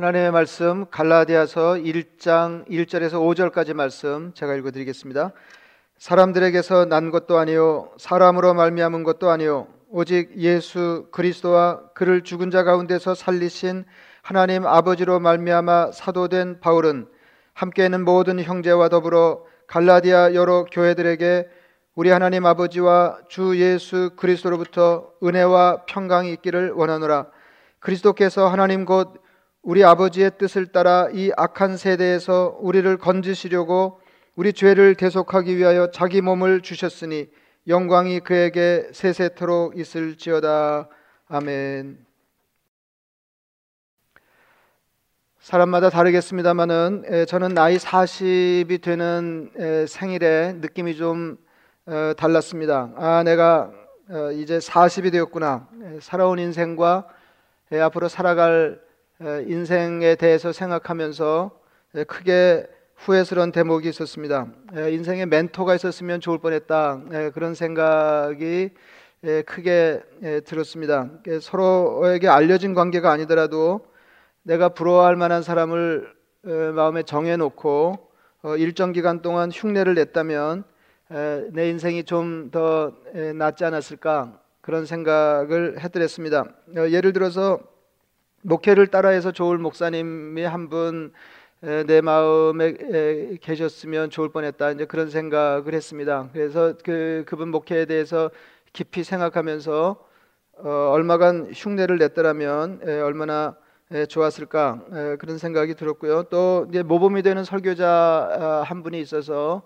하나님의 말씀 갈라디아서 1장 1절에서 5절까지 말씀 제가 읽어 드리겠습니다. 사람들에게서 난 것도 아니요 사람으로 말미암은 것도 아니요 오직 예수 그리스도와 그를 죽은 자 가운데서 살리신 하나님 아버지로 말미암아 사도된 바울은 함께 있는 모든 형제와 더불어 갈라디아 여러 교회들에게 우리 하나님 아버지와 주 예수 그리스도로부터 은혜와 평강이 있기를 원하노라 그리스도께서 하나님 곧 우리 아버지의 뜻을 따라 이 악한 세대에서 우리를 건지시려고 우리 죄를 대속하기 위하여 자기 몸을 주셨으니 영광이 그에게 세세토록 있을지어다. 아멘. 사람마다 다르겠습니다만은 저는 나이 40이 되는 생일에 느낌이 좀 어, 달랐습니다. 아, 내가 어, 이제 40이 되었구나. 살아온 인생과 앞으로 살아갈 인생에 대해서 생각하면서 크게 후회스러운 대목이 있었습니다. 인생에 멘토가 있었으면 좋을 뻔했다. 그런 생각이 크게 들었습니다. 서로에게 알려진 관계가 아니더라도 내가 부러워할 만한 사람을 마음에 정해놓고 어, 일정 기간 동안 흉내를 냈다면 내 인생이 좀 더 낫지 않았을까 그런 생각을 해드렸습니다. 어, 예를 들어서 목회를 따라해서 좋을 목사님이 한분 내 마음에 계셨으면 좋을 뻔했다 이제 그런 생각을 했습니다. 그래서 그 그분 목회에 대해서 깊이 생각하면서 어, 얼마간 흉내를 냈더라면 에, 얼마나 에, 좋았을까 에, 그런 생각이 들었고요. 또 이제 모범이 되는 설교자 아, 한 분이 있어서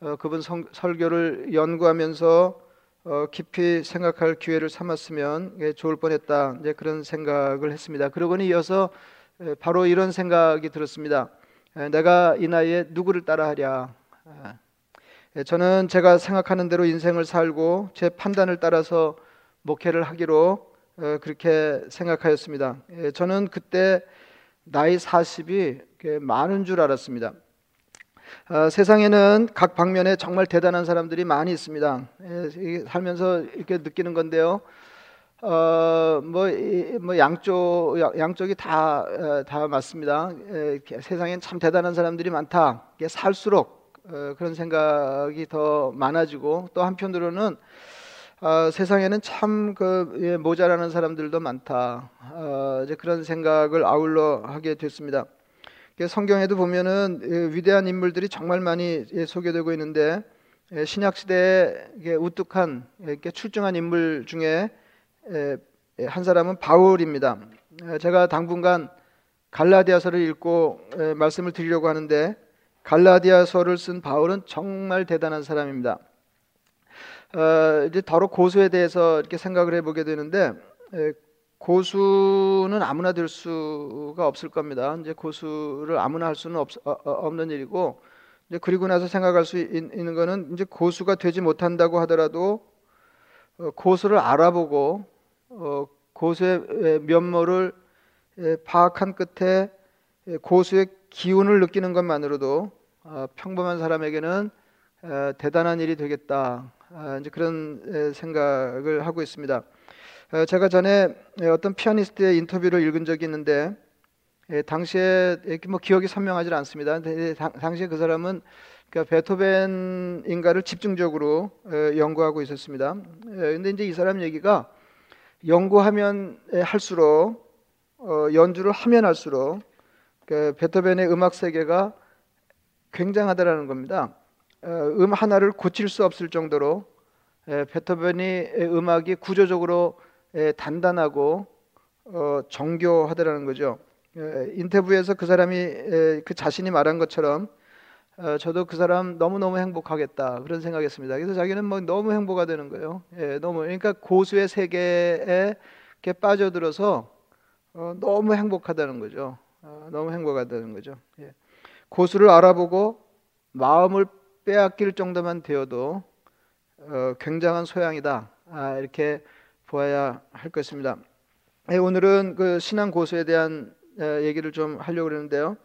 어, 그분 성, 설교를 연구하면서 어, 깊이 생각할 기회를 삼았으면 예, 좋을 뻔했다. 이제 그런 생각을 했습니다. 그러고니 이어서 예, 바로 이런 생각이 들었습니다. 예, 내가 이 나이에 누구를 따라하랴? 예, 저는 제가 생각하는 대로 인생을 살고 제 판단을 따라서 목회를 하기로 어, 그렇게 생각하였습니다. 예, 저는 그때 나이 40이 많은 줄 알았습니다. 어, 세상에는 각 방면에 정말 대단한 사람들이 많이 있습니다. 예, 살면서 이렇게 느끼는 건데요. 어, 뭐, 뭐 양쪽 양쪽이 다다 어, 맞습니다. 에, 세상엔 참 대단한 사람들이 많다. 살수록 어, 그런 생각이 더 많아지고 또 한편으로는 어, 세상에는 참그 예, 모자라는 사람들도 많다. 어, 이제 그런 생각을 아울러 하게 됐습니다. 성경에도 보면은 예, 위대한 인물들이 정말 많이 예, 소개되고 있는데 예, 신약 시대에 우뚝한 출중한 인물 중에 한 사람은 바울입니다. 제가 당분간 갈라디아서를 읽고 말씀을 드리려고 하는데 갈라디아서를 쓴 바울은 정말 대단한 사람입니다. 어, 이제 더러 고수에 대해서 이렇게 생각을 해보게 되는데 고수는 아무나 될 수가 없을 겁니다. 이제 고수를 아무나 할 수는 없, 어, 어, 없는 일이고 이제 그리고 나서 생각할 수 있, 는 것은 이제 고수가 되지 못한다고 하더라도 어, 고수를 알아보고 어, 고수의 면모를 예, 파악한 끝에 예, 고수의 기운을 느끼는 것만으로도 어, 평범한 사람에게는 어, 대단한 일이 되겠다. 아, 이제 그런 생각을 하고 있습니다. 어, 제가 전에 어떤 피아니스트의 인터뷰를 읽은 적이 있는데 당시에 뭐 기억이 선명하지 않습니다. 당시에 그 사람은 그러니까 베토벤인가를 집중적으로 연구하고 있었습니다. 근데 이제 이 사람 얘기가 연구하면 할수록 어, 연주를 하면 할수록 그 베토벤의 음악 세계가 굉장하다라는 겁니다. 어, 음 하나를 고칠 수 없을 정도로 베토벤이 음악이 구조적으로 예, 단단하고 어, 정교하다라는 거죠. 예, 인터뷰에서 그 사람이 예, 그 자신이 말한 것처럼 어, 저도 그 사람 너무 너무 행복하겠다 그런 생각했습니다. 그래서 자기는 뭐 너무 행복가 되는 거예요. 예, 너무 그러니까 고수의 세계에 빠져들어서 어, 너무 행복하다는 거죠. 어, 너무 행복하다는 거죠. 예. 고수를 알아보고 마음을 빼앗길 정도만 되어도 어, 굉장한 소양이다. 아, 이렇게 보아야 할 것입니다. 예, 오늘은 그 신앙 고수에 대한 얘기를 좀 하려고 그러는데요.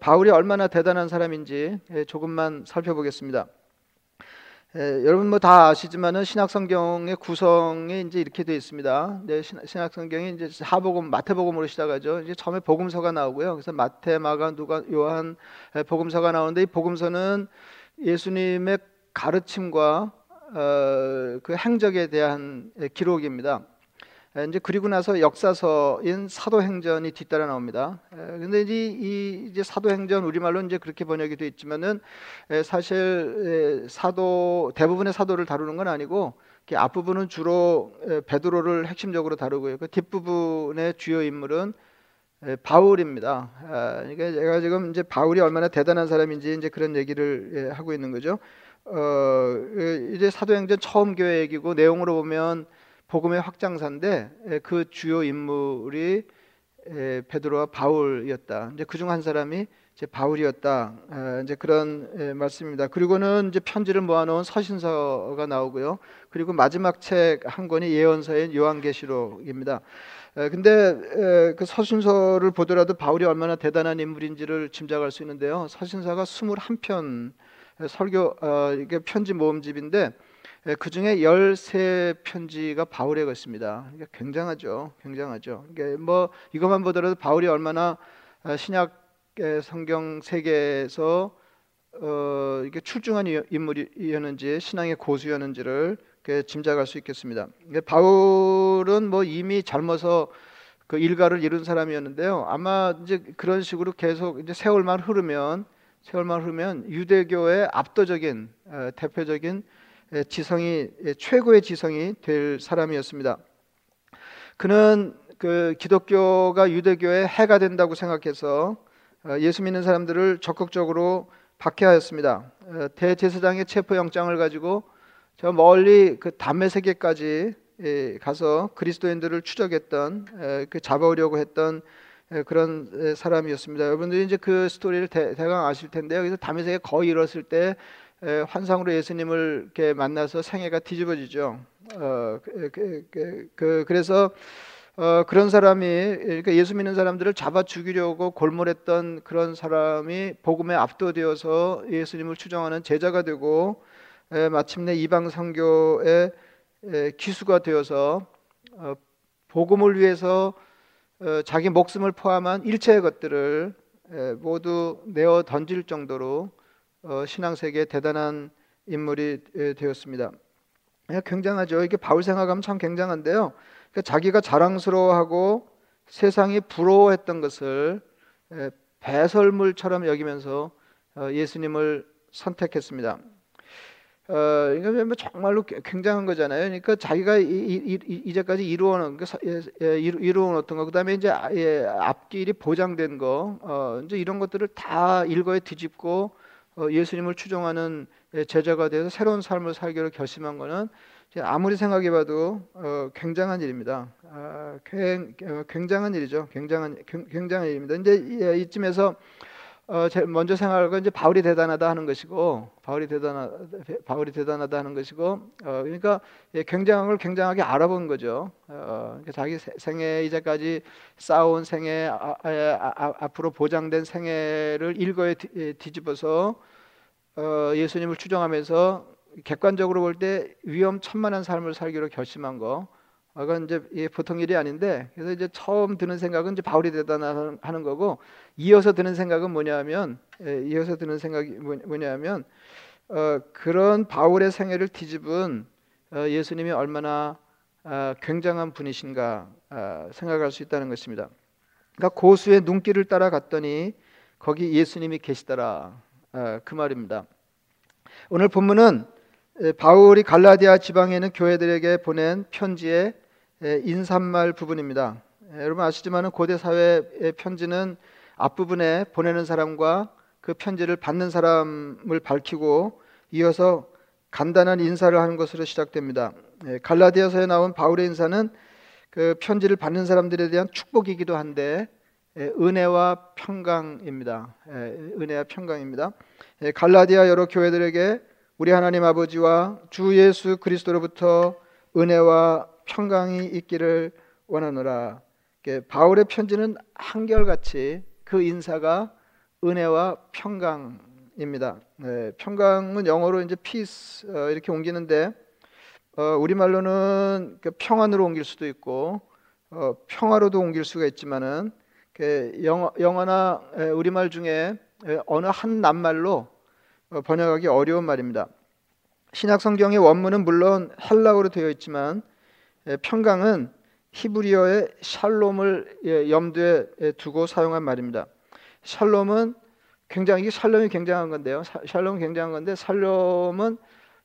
바울이 얼마나 대단한 사람인지 예, 조금만 살펴보겠습니다. 에, 여러분 뭐 다 아시지만은 신약 성경의 구성에 이제 이렇게 되어 있습니다. 네, 신약 성경이 이제 하복음, 마태복음으로 시작하죠. 이제 처음에 복음서가 나오고요. 그래서 마태, 마가, 누가, 요한 복음서가 나오는데 이 복음서는 예수님의 가르침과 어, 그 행적에 대한 기록입니다. 이제 그리고 나서 역사서인 사도행전이 뒤따라 나옵니다. 근데 이제 이 이제 사도행전 우리말로 이제 그렇게 번역이 되어 있지만은 사실 사도 대부분의 사도를 다루는 건 아니고 앞부분은 주로 베드로를 핵심적으로 다루고요. 그 뒷부분의 주요 인물은 바울입니다. 그러니까 제가 지금 이제 바울이 얼마나 대단한 사람인지 이제 그런 얘기를 하고 있는 거죠. 어, 이제 사도행전 처음 얘기고 내용으로 보면 복음의 확장사인데 그 주요 인물이 베드로와 바울이었다. 이제 그중 한 사람이 이제 바울이었다. 이제 그런 말씀입니다. 그리고는 이제 편지를 모아놓은 서신서가 나오고요. 그리고 마지막 책 한 권이 예언서인 요한계시록입니다. 근데 그 서신서를 보더라도 바울이 얼마나 대단한 인물인지를 짐작할 수 있는데요. 서신서가 21편 설교 어, 이게 편지 모음집인데 예, 그 중에 13편지가 바울의 것입니다. 굉장하죠. 굉장하죠. 이게 뭐 이것만 보더라도 바울이 얼마나 어, 신약 성경 세계에서 어, 이게 출중한 인물이었는지 신앙의 고수였는지를 짐작할 수 있겠습니다. 바울은 뭐 이미 젊어서 그 일가를 이룬 사람이었는데요. 아마 이제 그런 식으로 계속 이제 세월만 흐르면 세월만 흐르면 유대교의 압도적인 어, 대표적인 지성이 최고의 지성이 될 사람이었습니다. 그는 그 기독교가 유대교의 해가 된다고 생각해서 어, 예수 믿는 사람들을 적극적으로 박해하였습니다. 어, 대제사장의 체포 영장을 가지고 저 멀리 그 담의 세계까지 예, 가서 그리스도인들을 추적했던 그 잡아오려고 했던 그런 사람이었습니다. 여러분들이 이제 그 스토리를 대, 강 아실. 그래서 담의 세계 거의 이뤘을 때 환상으로 예수님을 이렇게 만나서 생애가 뒤집어지죠. 어, 그, 그, 그, 그 그래서 어, 그런 사람이 그러니까 예수 믿는 사람들을 잡아 죽이려고 골몰했던 그런 사람이 복음에 압도되어서 예수님을 추정하는 제자가 되고 에, 마침내 이방 선교의 기수가 되어서 어, 복음을 위해서 어, 자기 목숨을 포함한 일체의 것들을 에, 모두 내어 던질 정도로 어, 신앙 세계에 대단한 인물이 되었습니다. 예, 굉장하죠. 이게 바울 생각하면 참 굉장한데요. 그러니까 자기가 자랑스러워하고 세상이 부러워했던 것을 예, 배설물처럼 여기면서 어, 예수님을 선택했습니다. 어, 이거 뭐 정말로 굉장한 거잖아요. 그러니까 자기가 이, 제까지 이루어놓은 예, 이루어놓던 거, 그다음에 이제 앞길이 보장된 거, 이제 이런 것들을 다 일거에 뒤집고 어, 예수님을 추종하는 제자가 되어서 새로운 삶을 살기로 결심한 것은 아무리 생각해봐도 어, 굉장한 일입니다. 아, 어, 굉장한 일이죠. 굉장한 굉장한 일입니다. 이제 이쯤에서 어, 먼저 생각할 건 이제 바울이 대단하다 하는 것이고 바울이 대단하 바울이 대단하다 하는 것이고 어, 그러니까 예, 굉장한 걸 굉장하게 알아본 거죠. 어, 그러니까 자기 생애 이제까지 쌓아온 생애 아, 아, 아, 앞으로 보장된 생애를 일거에 예, 뒤집어서 어, 예수님을 추정하면서 객관적으로 볼 때 위험 천만한 삶을 살기로 결심한 거. 그건 이제 보통 일이 아닌데 그래서 이제 처음 드는 생각은 이제 바울이 대단하는 거고 이어서 드는 생각은 뭐냐면 예, 이어서 드는 생각이 뭐냐면 어, 그런 바울의 생애를 뒤집은 어, 예수님이 얼마나 어, 굉장한 분이신가 어, 생각할 수 있다는 것입니다. 그러니까 고수의 눈길을 따라갔더니 거기 예수님이 계시더라 어, 그 말입니다. 오늘 본문은 바울이 갈라디아 지방에 있는 교회들에게 보낸 편지의 인사말 부분입니다. 여러분 아시지만 고대 사회의 편지는 앞부분에 보내는 사람과 그 편지를 받는 사람을 밝히고 이어서 간단한 인사를 하는 것으로 시작됩니다. 갈라디아서에 나온 바울의 인사는 그 편지를 받는 사람들에 대한 축복이기도 한데 은혜와 평강입니다. 은혜와 평강입니다. 갈라디아 여러 교회들에게 우리 하나님 아버지와 주 예수 그리스도로부터 은혜와 평강이 있기를 원하노라. 바울의 편지는 한결같이 그 인사가 은혜와 평강 평강입니다. 네, 평강은 영어로 이제 peace 어, 이렇게 옮기는데 어, 우리 말로는 그 평안으로 옮길 수도 있고 어, 평화로도 옮길 수가 있지만은 그 영어, 영어나 우리말 중에 어느 한 낱말로 어, 번역하기 어려운 말입니다. 신약 성경의 원문은 물론 헬라어로 되어 있지만 평강은 히브리어의 샬롬을 예, 염두에 두고 사용한 말입니다. 샬롬은 굉장히 샬롬이 굉장한 건데요. 샬롬은 굉장한 건데 샬롬은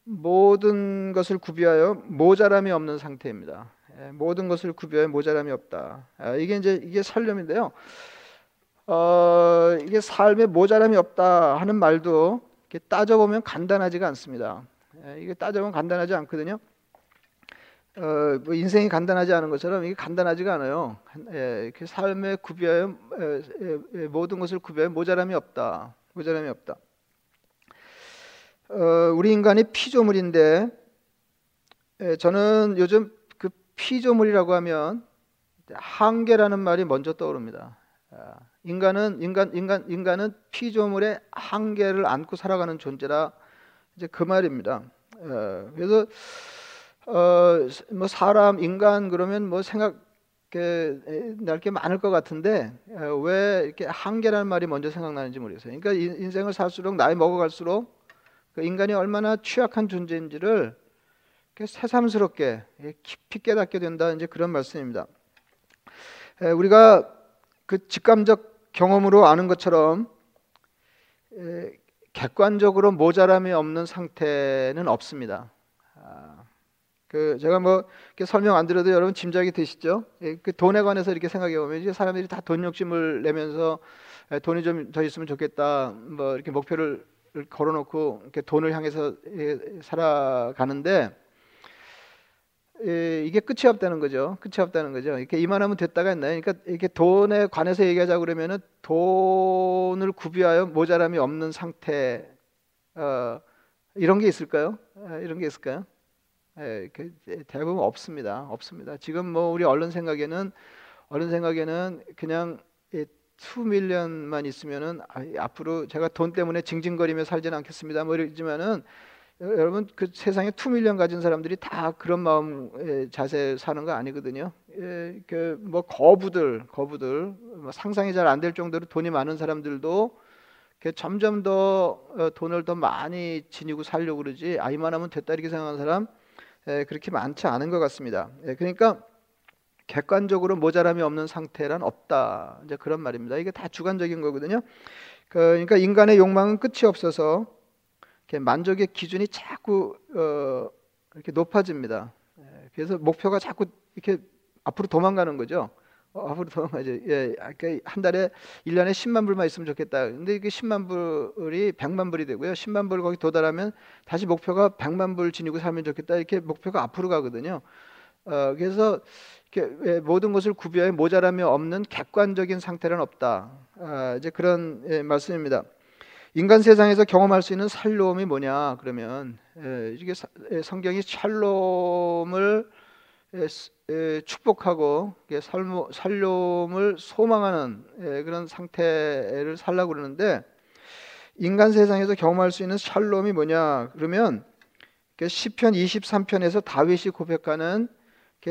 모든 것을 구비하여 모자람이 없는 상태입니다. 예, 모든 것을 구비하여 모자람이 없다. 아, 이게 이제 이게 샬롬인데요. 어, 이게 삶에 모자람이 없다 하는 말도 따져보면 간단하지가 않습니다. 예, 이게 따져보면 간단하지 않거든요. 어, 뭐 인생이 간단하지 않은 것처럼 이게 간단하지가 않아요. 예, 삶에 구비하여 예, 예, 모든 것을 구비하여 모자람이 없다. 모자람이 없다. 어, 우리 인간이 피조물인데 예, 저는 요즘 그 피조물이라고 하면 한계라는 말이 먼저 떠오릅니다. 아, 인간은 인간 인간 인간은 피조물의 한계를 안고 살아가는 존재라 이제 그 말입니다. 어, 그래서 어, 뭐 사람 인간 그러면 뭐 생각 날게 많을 것 같은데 어, 왜 이렇게 한계라는 말이 먼저 생각나는지 모르겠어요. 그러니까 인생을 살수록 나이 먹어갈수록 그 인간이 얼마나 취약한 존재인지를 새삼스럽게 깊이 깨닫게 된다 이제 그런 말씀입니다. 우리가 그 직감적 경험으로 아는 것처럼 객관적으로 모자람이 없는 상태는 없습니다. 아, 그 제가 뭐 이렇게 설명 안 드려도 여러분 짐작이 되시죠? 그 돈에 관해서 이렇게 생각해 보면 이제 사람들이 다 돈 욕심을 내면서 돈이 좀 더 있으면 좋겠다, 뭐 이렇게 목표를 걸어놓고 이렇게 돈을 향해서 살아가는데 이게 끝이 없다는 거죠. 끝이 없다는 거죠. 이렇게 이만하면 됐다가 있나요? 그러니까 이렇게 돈에 관해서 얘기하자 그러면은 돈을 구비하여 모자람이 없는 상태 어, 이런 게 있을까요? 아, 이런 게 있을까요? 예, 그, 대부분 없습니다. 없습니다. 지금 뭐 우리 언론 생각에는 언론 생각에는 그냥 투밀년만 있으면은 아, 앞으로 제가 돈 때문에 징징거리며 살지는 않겠습니다. 뭐 이러지만은 여러분 그 세상에 투밀리언 가진 사람들이 다 그런 마음 자세 사는 거 아니거든요. 예, 그뭐 거부들, 거부들 뭐 상상이 잘 안 될 정도로 돈이 많은 사람들도 점점 더 어, 돈을 더 많이 지니고 살려고 그러지 아 이만하면 됐다 이렇게 생각하는 사람 예, 그렇게 많지 않은 것 같습니다. 예, 그러니까 객관적으로 모자람이 없는 상태란 없다. 이제 그런 말입니다. 이게 다 주관적인 거거든요. 그, 그러니까 인간의 욕망은 끝이 없어서 만족의 기준이 자꾸 어, 이렇게 높아집니다. 예, 그래서 목표가 자꾸 이렇게 앞으로 도망가는 거죠. 어, 앞으로 도망가죠. 예, 그러니까 한 달에 1년에 10만 불만 있으면 좋겠다. 근데 이게 10만 불이 100만 불이 되고요. 10만 불 거기 도달하면 다시 목표가 100만 불 지니고 살면 좋겠다. 이렇게 목표가 앞으로 가거든요. 어, 그래서 이렇게 모든 것을 구비하여 모자람이 없는 객관적인 상태는 없다. 아, 이제 그런 예, 말씀입니다. 인간 세상에서 경험할 수 있는 살로움이 뭐냐? 그러면 예, 이게 예, 성경이 샬롬을 예, 축복하고 살롬을 소망하는 그런 상태를 살라고 그러는데 인간 세상에서 경험할 수 있는 샬롬이 뭐냐? 그러면 시편 23편에서 다윗이 고백하는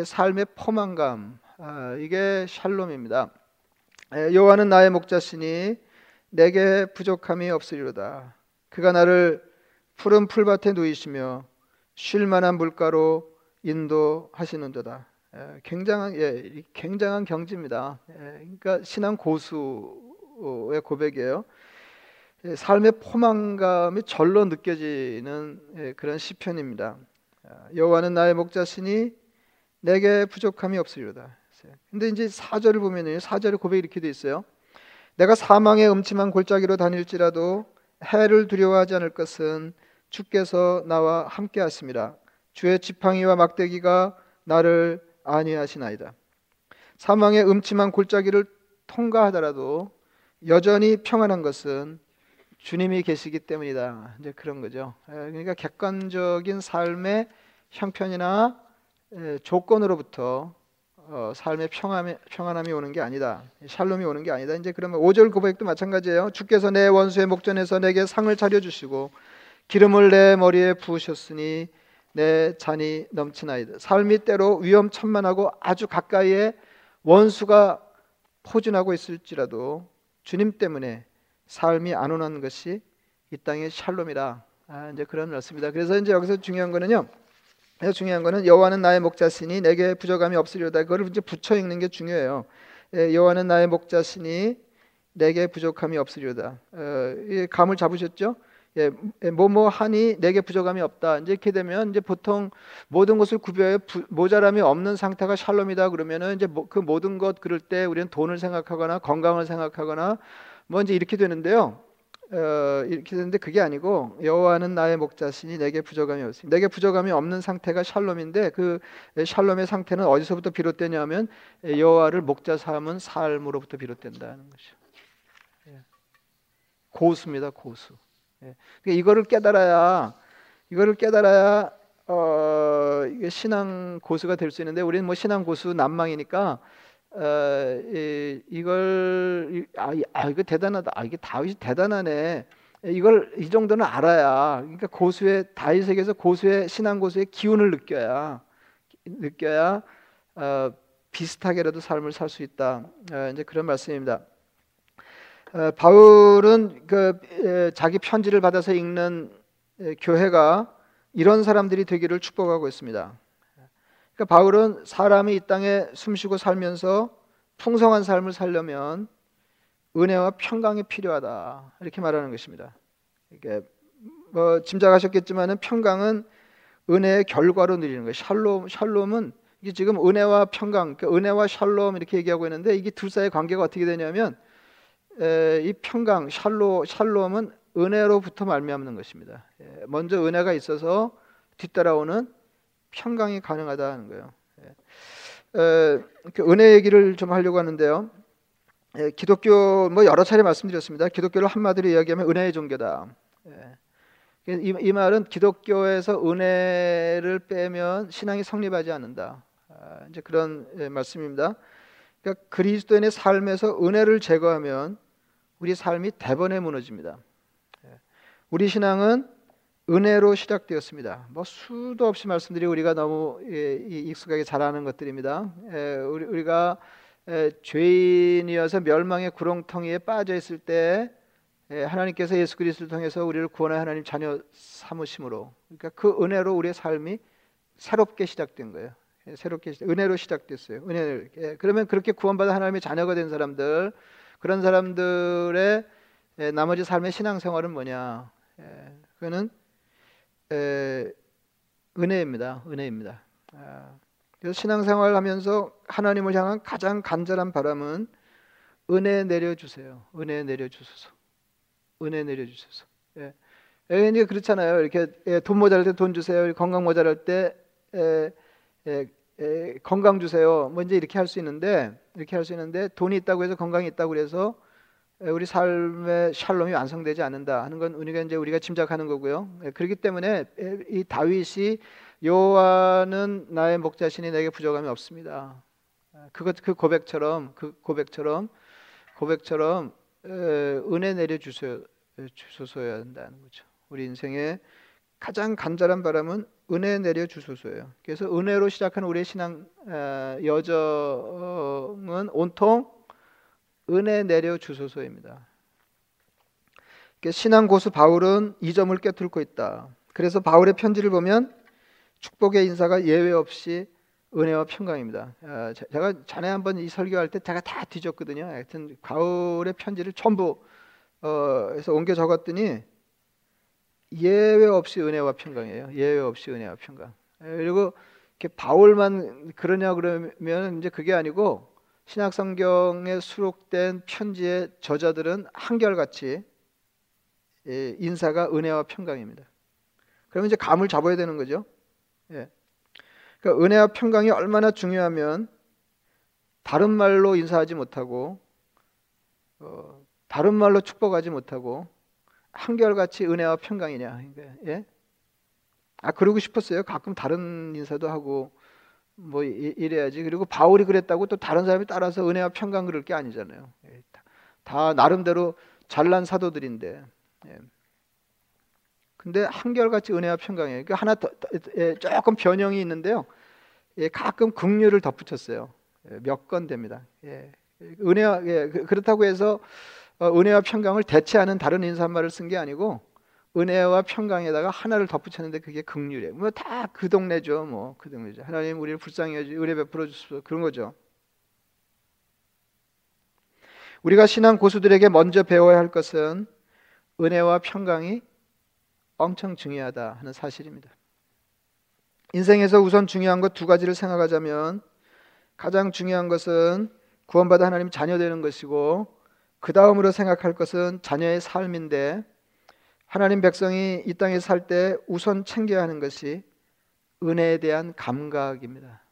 삶의 포만감 아, 이게 샬롬입니다. 여호와는 나의 목자시니 내게 부족함이 없으리로다. 그가 나를 푸른 풀밭에 누이시며 쉴 만한 물가로 인도하시는도다. 예, 굉장한 예, 굉장한 경지입니다. 예, 그러니까 신앙 고수의 고백이에요. 예, 삶의 포만감이 절로 느껴지는 예, 그런 시편입니다. 여호와는 나의 목자시니 내게 부족함이 없으리로다. 근데 이제 4절을 보면은 4절의 고백이 이렇게 돼 있어요. 내가 사망의 음침한 골짜기로 다닐지라도 해를 두려워하지 않을 것은 주께서 나와 함께 하십니다. 주의 지팡이와 막대기가 나를 안위하시나이다. 사망의 음침한 골짜기를 통과하더라도 여전히 평안한 것은 주님이 계시기 때문이다. 이제 그런 거죠. 예, 그러니까 객관적인 삶의 형편이나 예, 조건으로부터 어, 삶의 평안함이 오는 게 아니다. 샬롬이 오는 게 아니다. 이제 그러면 5절 고백도 마찬가지예요. 주께서 내 원수의 목전에서 내게 상을 차려 주시고 기름을 내 머리에 부으셨으니 내 잔이 넘치나이다. 삶이 때로 위험천만하고 아주 가까이에 원수가 포진하고 있을지라도 주님 때문에 삶이 안온한 것이 이 땅의 샬롬이라. 아, 이제 그런 말씀입니다. 그래서 이제 여기서 중요한 거는요. 중요한 거는 여호와는 나의 목자시니 내게 부족함이 없으리로다. 그걸 이제 붙여 읽는 게 중요해요. 예, 여호와는 나의 목자시니 내게 부족함이 없으리로다. 어, 감을 잡으셨죠? 예, 예, 뭐뭐 하니 내게 부족함이 없다. 이제 이렇게 되면 이제 보통 모든 것을 구별해 모자람이 없는 상태가 샬롬이다 그러면은 이제 그 모든 것 그럴 때 우리는 돈을 생각하거나 건강을 생각하거나 뭐 이제 이렇게 되는데요. 어, 이렇게 되는데 그게 아니고 여호와는 나의 목자시니 내게 부족함이 없으니 내게 부족함이 없는 상태가 샬롬인데 그 샬롬의 상태는 어디서부터 비롯되냐면 여호와를 목자 삼은 삶으로부터 비롯된다는 것이죠. 예. 고수입니다, 고수. 예. 그러니까 이거를 깨달아야 이거를 깨달아야 어, 이게 신앙 고수가 될 수 있는데 우리는 뭐 신앙 고수 난망이니까 어, 이, 이걸 아, 아 이거 대단하다. 아 이게 다윗이 대단하네. 이걸 이 정도는 알아야 그러니까 고수의 다윗에게서 고수의 신앙 고수의 기운을 느껴야 느껴야 어, 비슷하게라도 삶을 살 수 있다. 어, 이제 그런 말씀입니다. 어, 바울은 그 에, 자기 편지를 받아서 읽는 에, 교회가 이런 사람들이 되기를 축복하고 있습니다. 그러니까 바울은 사람이 이 땅에 숨쉬고 살면서 풍성한 삶을 살려면 은혜와 평강이 필요하다 이렇게 말하는 것입니다. 이게 뭐 짐작하셨겠지만은 평강은 은혜의 결과로 누리는 거예요. 샬롬 샬롬은 이게 지금 은혜와 평강, 그러니까 은혜와 샬롬 이렇게 얘기하고 있는데 이게 둘 사이의 관계가 어떻게 되냐면 에, 이 평강, 샬로 샬롬은 은혜로부터 말미암는 것입니다. 예, 먼저 은혜가 있어서 뒤따라오는 평강이 가능하다는 거예요. 예. 에, 은혜 얘기를 좀 하려고 하는데요. 예, 기독교 뭐 여러 차례 말씀드렸습니다. 기독교를 한마디로 이야기하면 은혜의 종교다. 예. 이, 이, 말은 기독교에서 은혜를 빼면 신앙이 성립하지 않는다. 아, 이제 그런 예, 말씀입니다. 그러니까 그리스도인의 삶에서 은혜를 제거하면 우리 삶이 대번에 무너집니다. 예. 우리 신앙은 은혜로 시작되었습니다. 뭐 수도 없이 말씀드리 우리가 너무 예, 익숙하게 잘 아는 것들입니다. 예, 우리가 예, 죄인이어서 멸망의 구렁텅이에 빠져 있을 때 하나님께서 예수 그리스도를 통해서 우리를 구원한 하나님 자녀 삼으심으로 그러니까 그 은혜로 우리의 삶이 새롭게 시작된 거예요. 새롭게 시작, 은혜로 시작됐어요. 은혜를 그러면 그렇게 구원받은 하나님의 자녀가 된 사람들 그런 사람들의 나머지 삶의 신앙생활은 뭐냐? 그거는 에, 은혜입니다. 은혜입니다. 아, 그래서 신앙생활 하면서 하나님을 향한 가장 간절한 바람은 은혜 내려주세요. 은혜 내려주소서. 은혜 내려주소서. 예. 예, 그렇잖아요. 이렇게 예, 돈 모자랄 때 돈 주세요. 건강 모자랄 때 예, 건강 주세요. 뭐 이제 이렇게 할 수 있는데 이렇게 할 수 있는데 돈이 있다고 해서 건강이 있다고 그래서 우리 삶의 샬롬이 완성되지 않는다 하는 건 우리가 이제 우리가 짐작하는 거고요. 그렇기 때문에 이 다윗이 여호와는 나의 목자신이 내게 부족함이 없습니다. 그것 그 고백처럼 그 고백처럼 고백처럼 은혜 내려 주소 주소서야 한다는 거죠. 우리 인생에 가장 간절한 바람은 은혜 내려 주소서예요. 그래서 은혜로 시작하는 우리의 신앙 여정은 온통 은혜 내려 주소서입니다. 신앙 고수 바울은 이 점을 깨뚫고 있다. 그래서 바울의 편지를 보면 축복의 인사가 예외 없이 은혜와 평강입니다. 아, 제가 전에 한번 이 설교할 때 제가 다 뒤졌거든요. 하여튼 바울의 편지를 전부 어, 해서 옮겨 적었더니 예외 없이 은혜와 평강이에요. 예외 없이 은혜와 평강. 그리고 이렇게 바울만 그러냐 그러면 이제 그게 아니고 신약 성경에 수록된 편지의 저자들은 한결같이 예, 인사가 은혜와 평강입니다. 그러면 이제 감을 잡아야 되는 거죠. 예. 그러니까 은혜와 평강이 얼마나 중요하면 다른 말로 인사하지 못하고 어, 다른 말로 축복하지 못하고 한결같이 은혜와 평강이냐. 예? 아 그러고 싶었어요. 가끔 다른 인사도 하고 뭐 이래야지. 그리고 바울이 그랬다고 또 다른 사람이 따라서 은혜와 평강 그럴 게 아니잖아요. 예, 다 나름대로 잘난 사도들인데. 예. 근데 한결같이 은혜와 평강이에요. 그 하나 더, 예, 조금 변형이 있는데요. 가끔 긍휼을 덧붙였어요. 몇 건 됩니다. 은혜와 그, 그렇다고 해서 어, 은혜와 평강을 대체하는 다른 인사말을 쓴 게 아니고 은혜와 평강에다가 하나를 덧붙였는데 그게 극률이에요. 뭐 다 그 동네죠. 뭐 그 동네죠. 하나님 우리를 불쌍히 여주 은혜 베풀어 주소서 그런 거죠. 우리가 신앙 고수들에게 먼저 배워야 할 것은 은혜와 평강이 엄청 중요하다 하는 사실입니다. 인생에서 우선 중요한 것 두 가지를 생각하자면 가장 중요한 것은 구원받아 하나님 자녀 되는 것이고 그 다음으로 생각할 것은 자녀의 삶인데 하나님 백성이 이 땅에 살 때 우선 챙겨야 하는 것이 은혜에 대한 감각입니다.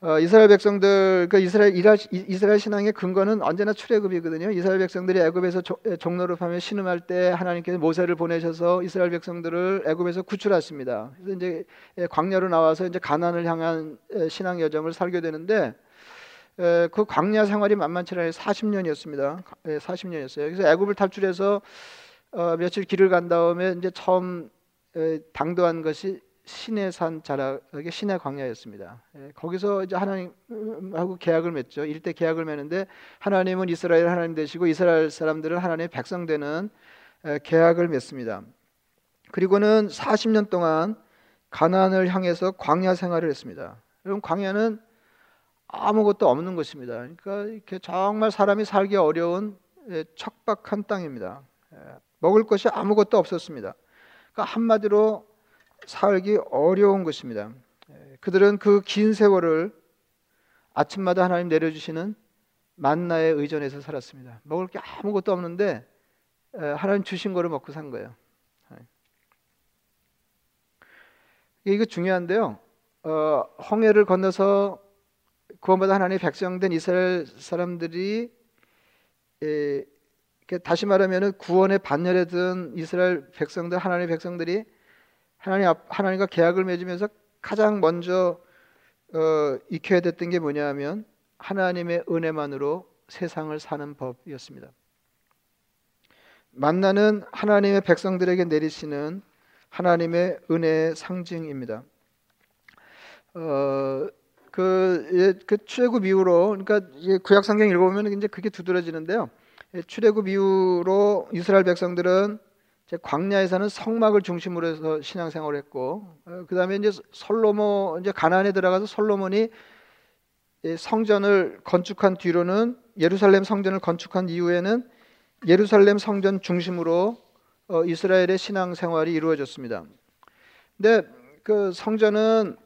어, 이스라엘 백성들 그 이스라엘 이스라엘 신앙의 근거는 언제나 출애굽이거든요. 이스라엘 백성들이 애굽에서 종로를 하며 신음할 때 하나님께서 모세를 보내셔서 이스라엘 백성들을 애굽에서 구출하십니다. 그래서 이제 광야로 나와서 이제 가나안을 향한 신앙 여정을 살게 되는데 그 광야 생활이 만만치 않아요. 40년이었습니다. 40년이었어요. 그래서 애굽을 탈출해서 어, 며칠 길을 간 다음에 이제 처음 당도한 것이 신의 산 자락의 신의 광야였습니다. 거기서 이제 하나님하고 계약을 맺죠. 일대 계약을 맺는데 하나님은 이스라엘 하나님 되시고 이스라엘 사람들은 하나님의 백성 되는 계약을 맺습니다. 그리고는 40년 동안 가나안을 향해서 광야 생활을 했습니다. 여러분 광야는 아무것도 없는 것입니다. 그러니까 이렇게 정말 사람이 살기 어려운 예, 척박한 땅입니다. 예, 먹을 것이 아무것도 없었습니다. 그러니까 한마디로 살기 어려운 것입니다. 예, 그들은 그 긴 세월을 아침마다 하나님 내려주시는 만나에 의존해서 살았습니다. 먹을 게 아무것도 없는데 하나님 주신 거를 먹고 산 거예요. 이거 중요한데요. 어, 홍해를 건너서 구원받아 하나님의 백성된 이스라엘 사람들이 에, 다시 말하면 구원의 반열에 든 이스라엘 백성들 하나님의 백성들이 하나님 하나님과 계약을 맺으면서 가장 먼저 어, 익혀야 됐던 게 뭐냐면 하나님의 은혜만으로 세상을 사는 법이었습니다. 만나는 하나님의 백성들에게 내리시는 하나님의 은혜의 상징입니다. 어, 그, 예, 그 출애굽 이후로 그러니까 구약 성경 읽어보면 이제 그게 두드러지는데요. 예, 출애굽 이후로 이스라엘 백성들은 이제 광야에서는 성막을 중심으로 해서 신앙생활을 했고 어, 그다음에 이제 솔로몬 이제 가나안에 들어가서 솔로몬이 성전을 건축한 뒤로는 예루살렘 성전을 건축한 이후에는 예루살렘 성전 중심으로 어, 이스라엘의 신앙생활이 이루어졌습니다. 근데 그 성전은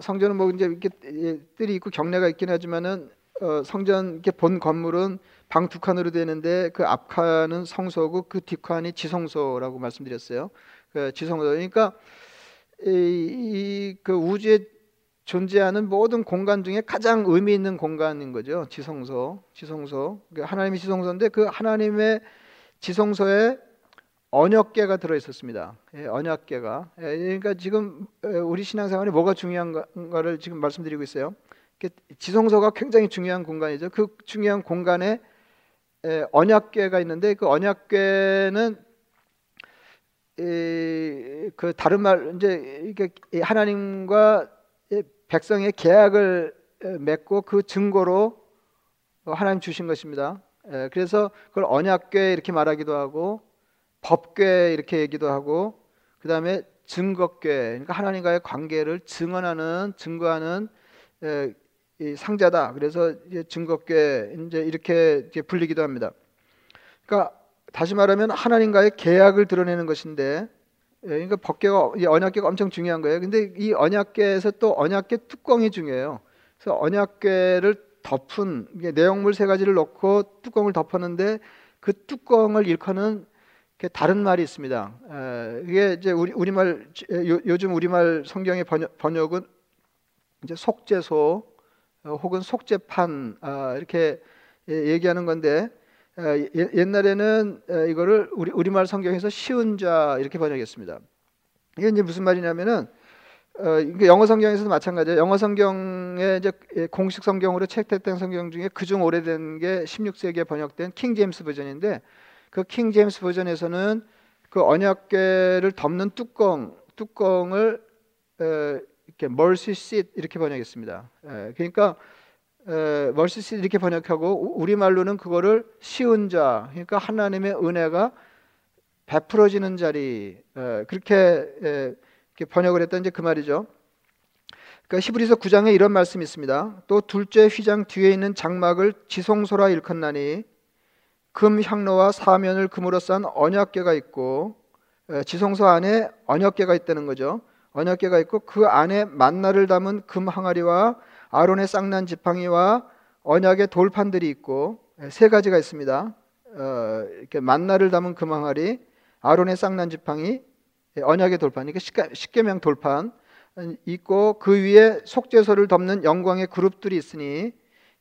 성전은 뭐 이제 이렇게 뜰이 있고 경내가 있긴 하지만은 어, 성전 이렇게 본 건물은 방 두 칸으로 되는데 그 앞 칸은 성소고 그 뒷칸이 지성소라고 말씀드렸어요. 그 지성소. 그러니까 이그 우주에 존재하는 모든 공간 중에 가장 의미 있는 공간인 거죠. 지성소, 지성소. 그 하나님의 지성소인데 그 하나님의 지성소에 언약계가 들어 있었습니다. 예, 언약계가. 예, 그러니까 지금 우리 신앙생활에 뭐가 중요한가를 지금 말씀드리고 있어요. 지성소가 굉장히 중요한 공간이죠. 그 중요한 공간에 예, 언약계가 있는데 그 언약계는 그 다른 말 이제 이게 하나님과 백성의 계약을 맺고 그 증거로 하나님 주신 것입니다. 그래서 그걸 언약궤 이렇게 말하기도 하고 법궤 이렇게 얘기도 하고 그 다음에 증거궤 그러니까 하나님과의 관계를 증언하는 증거하는 에, 이 상자다. 그래서 이제 증거궤 이제 이렇게 이제 불리기도 합니다. 그러니까 다시 말하면 하나님과의 계약을 드러내는 것인데 예, 그러니까 법궤가 언약궤가 엄청 중요한 거예요. 근데 이 언약궤에서 또 언약궤 뚜껑이 중요해요. 그래서 언약궤를 덮은 내용물 세 가지를 넣고 뚜껑을 덮었는데 그 뚜껑을 일컫는 다른 말이 있습니다. 이게 이제 우리 우리말 요즘 우리말 성경의 번역, 번역은 이제 속죄소 어, 혹은 속죄판 아, 이렇게 얘기하는 건데 옛날에는 이거를 우리 우리말 성경에서 쉬운 자 이렇게 번역했습니다. 이게 이제 무슨 말이냐면은 어, 영어 성경에서도 마찬가지예요. 영어 성경의 이제 공식 성경으로 채택된 성경 중에 그중 오래된 게 16세기에 번역된 킹 제임스 버전인데 그 킹 제임스 버전에서는 그 언약궤를 덮는 뚜껑 뚜껑을 에, 이렇게 mercy seat 이렇게 번역했습니다. 에, 그러니까 에, mercy seat 이렇게 번역하고 우리 말로는 그거를 시은 자 그러니까 하나님의 은혜가 베풀어지는 자리 에, 그렇게 에, 번역을 했던 이제 그 말이죠. 그러니까 히브리서 9장에 이런 말씀이 있습니다. 또 둘째 휘장 뒤에 있는 장막을 지성소라 일컫나니 금 향로와 사면을 금으로 싼 언약궤가 있고 지성소 안에 언약궤가 있다는 거죠. 언약궤가 있고 그 안에 만나를 담은 금 항아리와 아론의 쌍난 지팡이와 언약의 돌판들이 있고 세 가지가 있습니다. 어, 이렇게 만나를 담은 금 항아리, 아론의 쌍난 지팡이, 언약의 돌판, 이게 십계명 돌판 있고 그 위에 속죄소를 덮는 영광의 그룹들이 있으니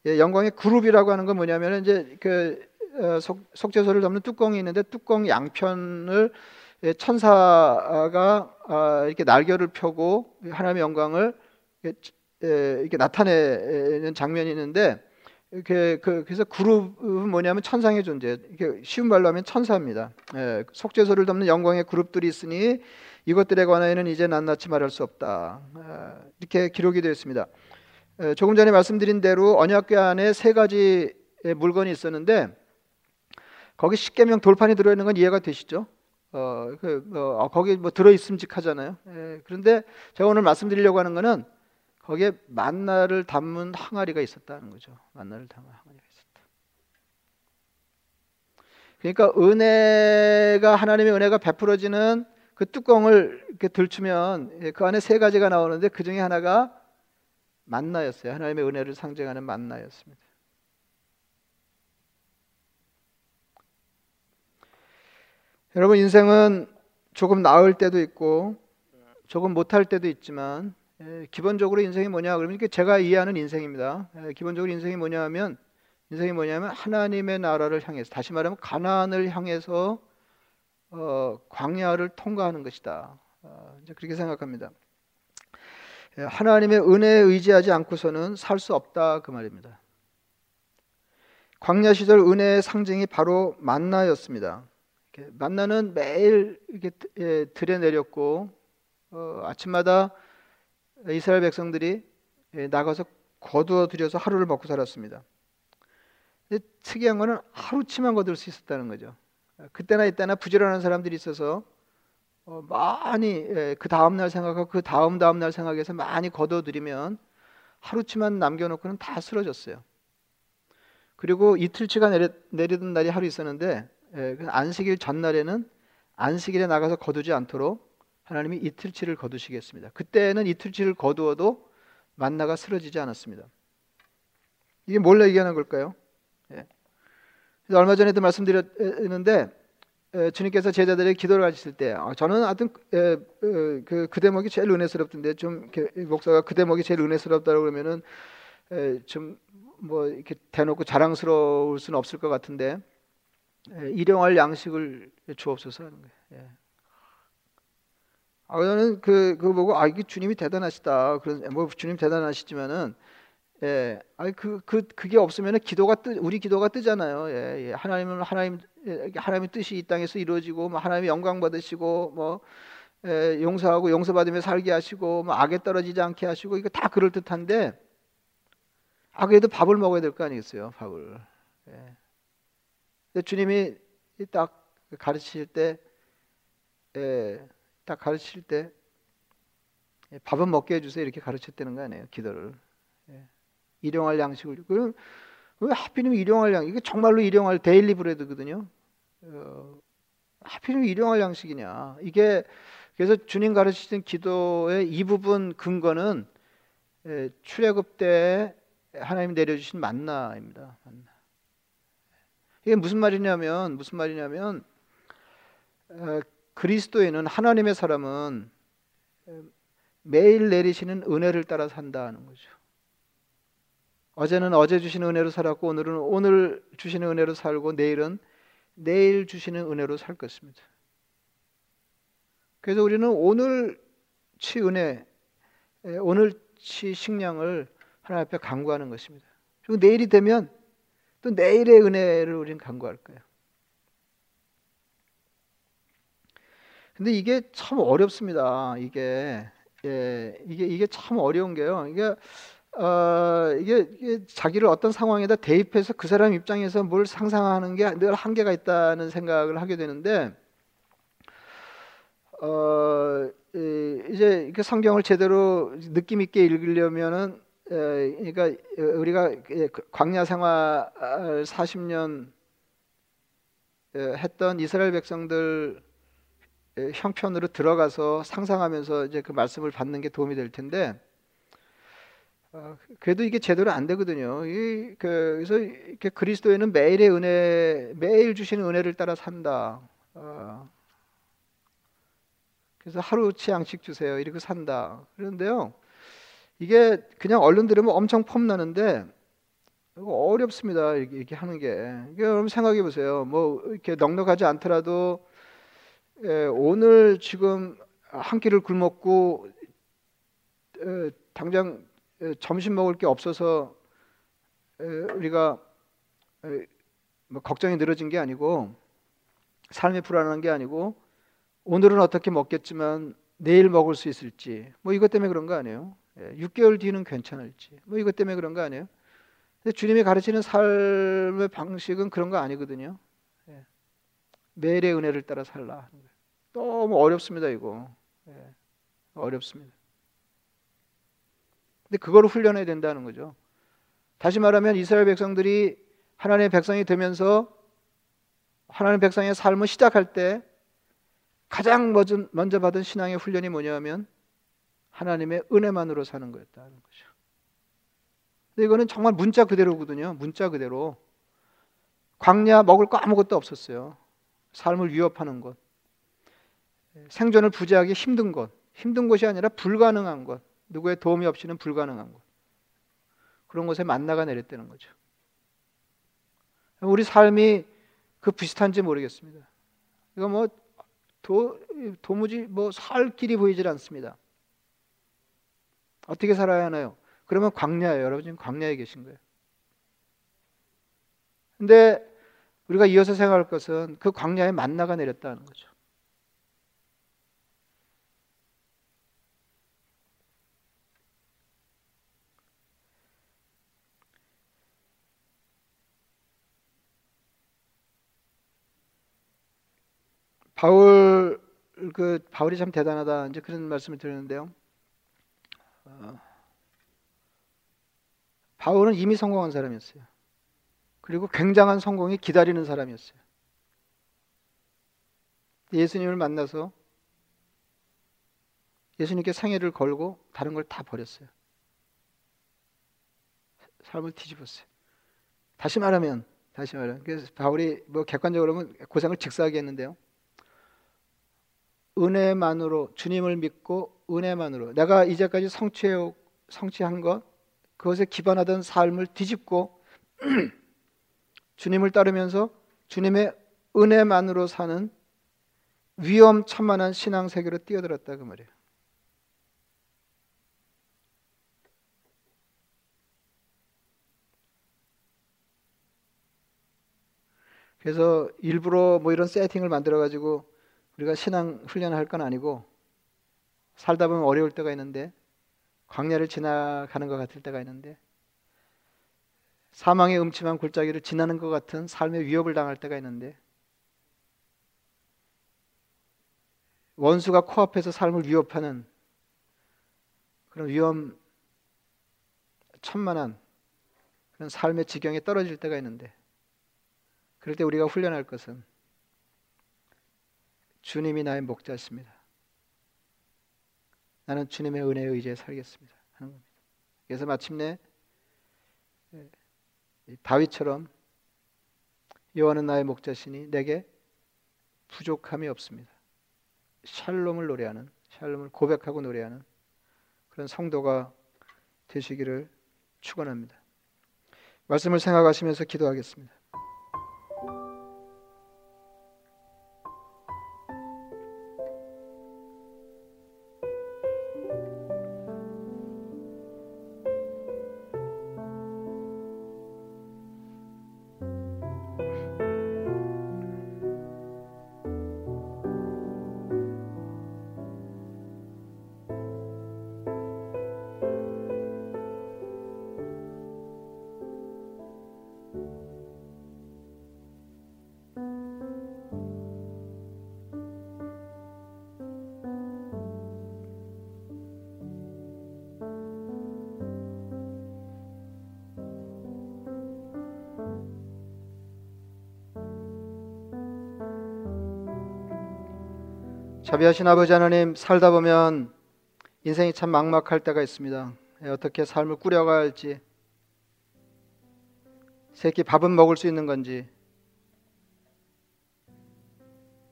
예, 영광의 그룹이라고 하는 건 뭐냐면 이제 그 어, 속죄소를 덮는 뚜껑이 있는데 뚜껑 양편을 예, 천사가 아, 이렇게 날개를 펴고 하나님의 영광을 예, 이렇게 나타내는 장면이 있는데 이렇게 그, 그래서 그룹은 뭐냐면 천상의 존재. 이렇게 쉬운 말로 하면 천사입니다. 예, 속죄소를 덮는 영광의 그룹들이 있으니 이것들에 관하여는 이제 낱낱이 말할 수 없다. 예, 이렇게 기록이 되어 있습니다. 예, 조금 전에 말씀드린 대로 언약궤 안에 세 가지 물건이 있었는데 거기 십계명 돌판이 들어있는 건 이해가 되시죠? 어, 그, 어, 거기 뭐 들어있음직하잖아요. 예, 그런데 제가 오늘 말씀드리려고 하는 것은 거기에 만나를 담은 항아리가 있었다는 거죠. 만나를 담은 항아리가 있었다. 그러니까 은혜가 하나님의 은혜가 베풀어지는 그 뚜껑을 이렇게 들추면 예, 그 안에 세 가지가 나오는데 그 중에 하나가 만나였어요. 하나님의 은혜를 상징하는 만나였습니다. 여러분 인생은 조금 나을 때도 있고 조금 못할 때도 있지만 예, 기본적으로 인생이 뭐냐 그러면 이게 제가 이해하는 인생입니다. 예, 기본적으로 인생이 뭐냐 하면 인생이 뭐냐면 하나님의 나라를 향해서 다시 말하면 가나안을 향해서 어, 광야를 통과하는 것이다. 어, 이제 그렇게 생각합니다. 예, 하나님의 은혜에 의지하지 않고서는 살 수 없다 그 말입니다. 광야 시절 은혜의 상징이 바로 만나였습니다. 만나는 매일 이렇게 예, 들에 내렸고 어, 아침마다 이스라엘 백성들이 예, 나가서 거두어 들여서 하루를 먹고 살았습니다. 특이한 거는 하루치만 거둘 수 있었다는 거죠. 그때나 이때나 부지런한 사람들이 있어서 어, 많이 예, 그 다음 날 생각하고 그 다음 다음 날 생각해서 많이 거둬 들이면 하루치만 남겨놓고는 다 쓰러졌어요. 그리고 이틀치가 내리, 내리던 날이 하루 있었는데 예, 그 안식일 전날에는 안식일에 나가서 거두지 않도록 하나님이 이틀치를 거두시겠습니다. 그때는 이틀치를 거두어도 만나가 쓰러지지 않았습니다. 이게 뭘 얘기하는 걸까요? 예. 얼마 전에도 말씀드렸는데 주님께서 제자들의 기도를 하실 때 아, 저는 하여튼 그, 그 대목이 제일 은혜스럽던데 좀 목사가 그 대목이 제일 은혜스럽다고 그러면은 좀 뭐 이렇게 대놓고 자랑스러울 수는 없을 것 같은데 일용할 양식을 주옵소서 하는 거예요. 예. 아, 저는 그, 그거 보고, 아, 이게 주님이 대단하시다. 그런, 뭐, 주님 대단하시지만은, 예, 아니, 그, 그, 그게 없으면 기도가 뜨, 우리 기도가 뜨잖아요. 예, 예. 하나님은, 하나님, 예, 하나님의 뜻이 이 땅에서 이루어지고, 뭐, 하나님의 영광 받으시고, 뭐, 예, 용서하고 용서받으며 살게 하시고, 뭐, 악에 떨어지지 않게 하시고, 이거 다 그럴듯한데, 아, 그래도 밥을 먹어야 될 거 아니겠어요, 밥을. 예. 주님이 딱 가르치실 때, 예, 딱 가르칠 때 예, 밥은 먹게 해주세요. 이렇게 가르쳤다는 거 아니에요 기도를. 예. 일용할 양식을. 그럼 왜 하필이면 일용할 양 이게 정말로 일용할 데일리 브레드거든요. 어, 하필이면 일용할 양식이냐. 이게 그래서 주님 가르치신 기도의 이 부분 근거는 예, 출애굽 때 하나님 내려주신 만나입니다. 만나. 이게 무슨 말이냐면 무슨 말이냐면 어, 그리스도에는 하나님의 사람은 매일 내리시는 은혜를 따라 산다는 거죠. 어제는 어제 주시는 은혜로 살았고 오늘은 오늘 주시는 은혜로 살고 내일은 내일 주시는 은혜로 살 것입니다. 그래서 우리는 오늘치 은혜 예, 오늘치 식량을 하나님 앞에 간구하는 것입니다. 그리고 내일이 되면 또 내일의 은혜를 우리는 간구할 거예요. 근데 이게 참 어렵습니다. 이게 예, 이게 이게 참 어려운 게요. 이게 어, 이게, 이게 자기를 어떤 상황에다 대입해서 그 사람 입장에서 뭘 상상하는 게 늘 한계가 있다는 생각을 하게 되는데 어, 이제 이렇게 성경을 제대로 느낌 있게 읽으려면은 그러니까 우리가 그 광야 생활 40년 했던 이스라엘 백성들 형편으로 들어가서 상상하면서 이제 그 말씀을 받는 게 도움이 될 텐데 어, 그래도 이게 제대로 안 되거든요. 이, 그, 그래서 이렇게 그리스도에는 매일의 은혜, 매일 주시는 은혜를 따라 산다. 어, 그래서 하루치 양식 주세요. 이렇게 산다. 그런데요, 이게 그냥 얼른 들으면 엄청 폼나는데 어렵습니다. 이렇게, 이렇게 하는 게. 여러분 생각해 보세요. 뭐 이렇게 넉넉하지 않더라도 예, 오늘 지금 한 끼를 굶었고 에, 당장 점심 먹을 게 없어서 우리가 뭐 걱정이 늘어진 게 아니고 삶이 불안한 게 아니고 오늘은 어떻게 먹겠지만 내일 먹을 수 있을지 뭐 이것 때문에 그런 거 아니에요? 6개월 뒤는 괜찮을지 뭐 이것 때문에 그런 거 아니에요? 근데 주님이 가르치는 삶의 방식은 그런 거 아니거든요. 매일의 은혜를 따라 살라. 너무 어렵습니다 이거. 어렵습니다. 근데 그거를 훈련해야 된다는 거죠. 다시 말하면 이스라엘 백성들이 하나님의 백성이 되면서 하나님의 백성의 삶을 시작할 때 가장 먼저 받은 신앙의 훈련이 뭐냐면 하나님의 은혜만으로 사는 거였다는 거죠. 근데 이거는 정말 문자 그대로거든요. 문자 그대로. 광야 먹을 거 아무것도 없었어요. 삶을 위협하는 것. 생존을 부재하기 힘든 것. 힘든 것이 아니라 불가능한 것. 누구의 도움이 없이는 불가능한 것. 그런 곳에 만나가 내렸다는 거죠. 우리 삶이 그 비슷한지 모르겠습니다. 이거 뭐 도, 도무지 뭐 살 길이 보이질 않습니다. 어떻게 살아야 하나요? 그러면 광야예요. 여러분 지금 광야에 계신 거예요. 근데 우리가 이어서 생각할 것은 그 광야에 만나가 내렸다는 거죠. 바울 그 바울이 참 대단하다 이제 그런 말씀을 드리는데요. 어, 바울은 이미 성공한 사람이었어요. 그리고 굉장한 성공이 기다리는 사람이었어요. 예수님을 만나서 예수님께 상해를 걸고 다른 걸 다 버렸어요. 삶을 뒤집었어요. 다시 말하면 다시 말하면 바울이 뭐 객관적으로 보면 고생을 직사하게 했는데요. 은혜만으로 주님을 믿고 은혜만으로 내가 이제까지 성취해 성취한 것 그것에 기반하던 삶을 뒤집고 주님을 따르면서 주님의 은혜만으로 사는 위험천만한 신앙 세계로 뛰어들었다 그 말이에요. 그래서 일부러 뭐 이런 세팅을 만들어 가지고 우리가 신앙 훈련을 할 건 아니고 살다 보면 어려울 때가 있는데 광야를 지나가는 것 같을 때가 있는데 사망의 음침한 골짜기를 지나는 것 같은 삶의 위협을 당할 때가 있는데 원수가 코앞에서 삶을 위협하는 그런 위험 천만한 그런 삶의 지경에 떨어질 때가 있는데 그럴 때 우리가 훈련할 것은 주님이 나의 목자십니다. 나는 주님의 은혜에 의지해 살겠습니다. 하는 겁니다. 그래서 마침내 예, 다윗처럼 여호와는 나의 목자시니 내게 부족함이 없습니다. 샬롬을 노래하는 샬롬을 고백하고 노래하는 그런 성도가 되시기를 축원합니다. 말씀을 생각하시면서 기도하겠습니다. 자비하신 아버지 하나님 살다 보면 인생이 참 막막할 때가 있습니다. 예, 어떻게 삶을 꾸려가야 할지 새끼 밥은 먹을 수 있는 건지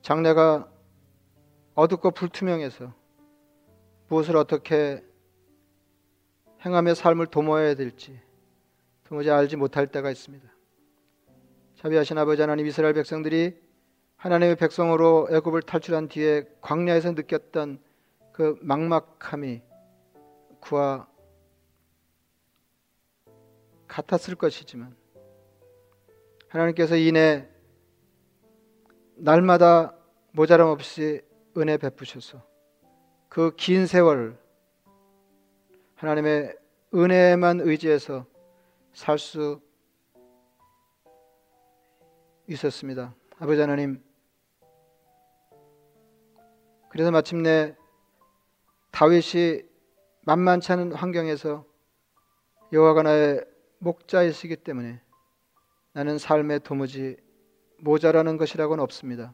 장래가 어둡고 불투명해서 무엇을 어떻게 행하며 삶을 도모해야 될지 도무지 알지 못할 때가 있습니다. 자비하신 아버지 하나님 이스라엘 백성들이 하나님의 백성으로 애굽을 탈출한 뒤에 광야에서 느꼈던 그 막막함이 그와 같았을 것이지만 하나님께서 이내 날마다 모자람 없이 은혜 베푸셔서 그 긴 세월 하나님의 은혜만 의지해서 살 수 있었습니다. 아버지 하나님 그래서 마침내 다윗이 만만치 않은 환경에서 여호와가 나의 목자이시기 때문에 나는 삶에 도무지 모자라는 것이라고는 없습니다.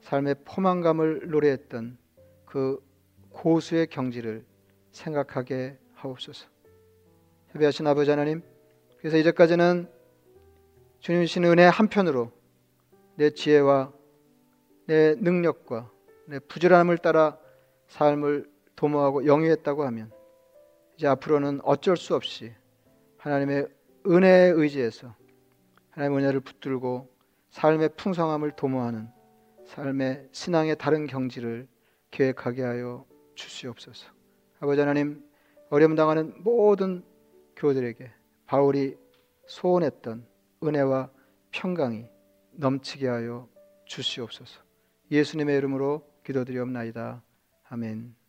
삶의 포만감을 노래했던 그 고수의 경지를 생각하게 하옵소서. 협의하신 아버지 하나님, 그래서 이제까지는 주님 신 은혜 한편으로 내 지혜와 내 능력과 내 부지런함을 따라 삶을 도모하고 영위했다고 하면 이제 앞으로는 어쩔 수 없이 하나님의 은혜에 의지해서 하나님의 은혜를 붙들고 삶의 풍성함을 도모하는 삶의 신앙의 다른 경지를 계획하게 하여 주시옵소서. 아버지 하나님 어려움 당하는 모든 교들에게 바울이 소원했던 은혜와 평강이 넘치게 하여 주시옵소서. 예수님의 이름으로 기도드리옵나이다. 아멘.